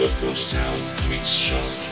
where Ghost Town meets Charlotte.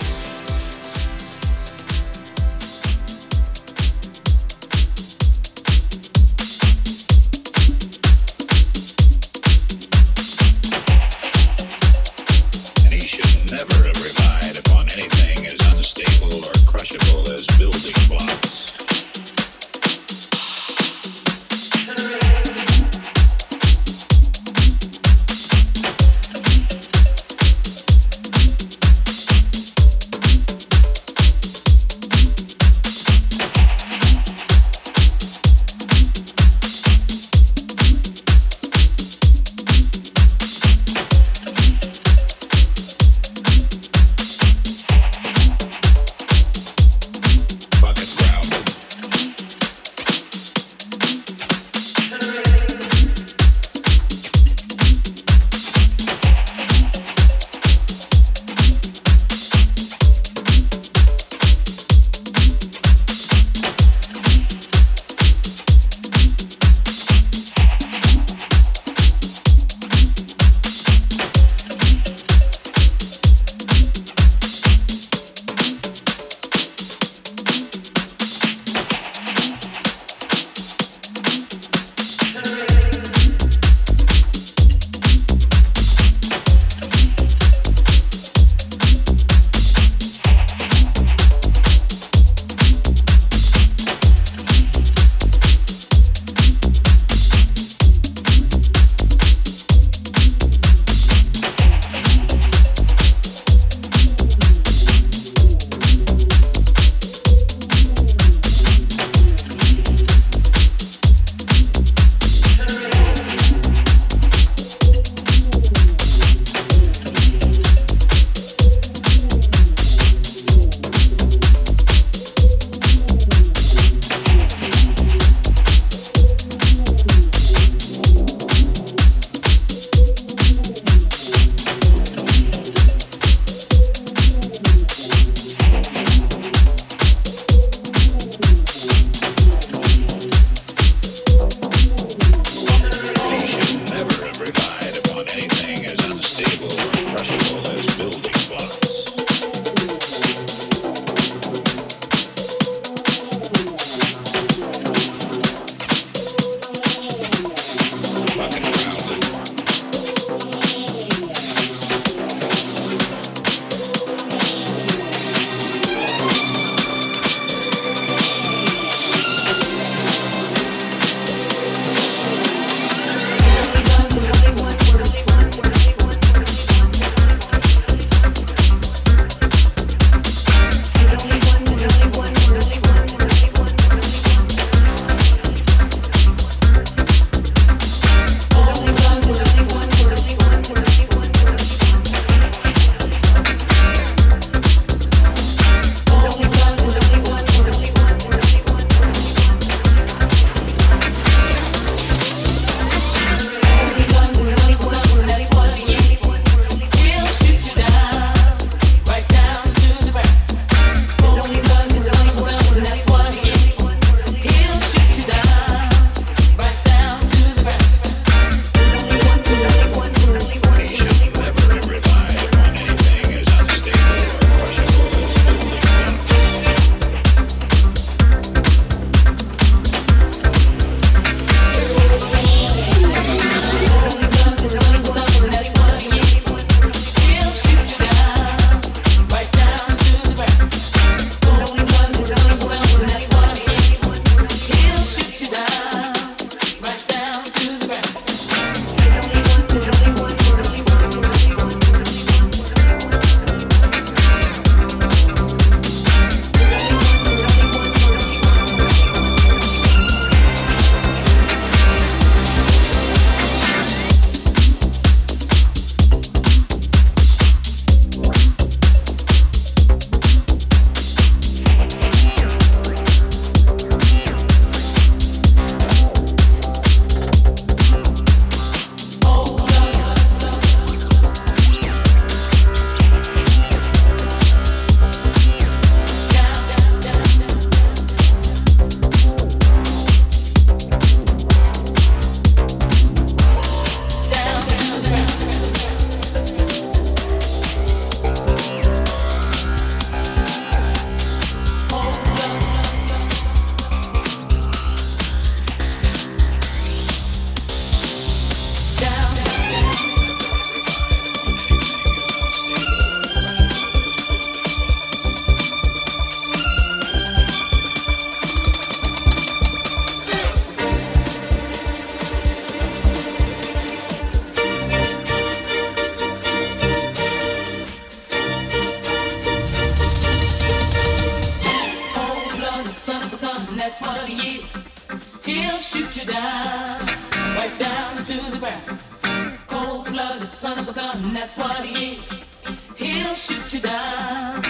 he'll shoot you down,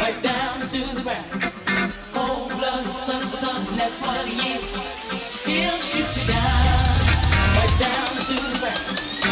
right down to the ground. Cold blooded son of a son, that's what he is. He'll shoot you down, right down to the ground.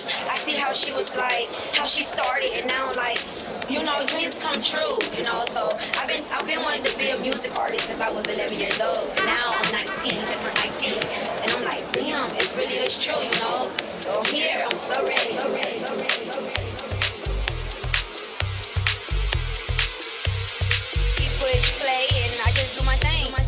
story. I see how she was like, how she started, and now like, you know, dreams come true. You know, so I've been I've been wanting to be a music artist since I was 11 years old. Now I'm 19, just turned 19, and I'm like, damn, it's really it's true. You know, so I'm here. I'm so ready. So ready. So ready. So ready. Push play and I just do my thing.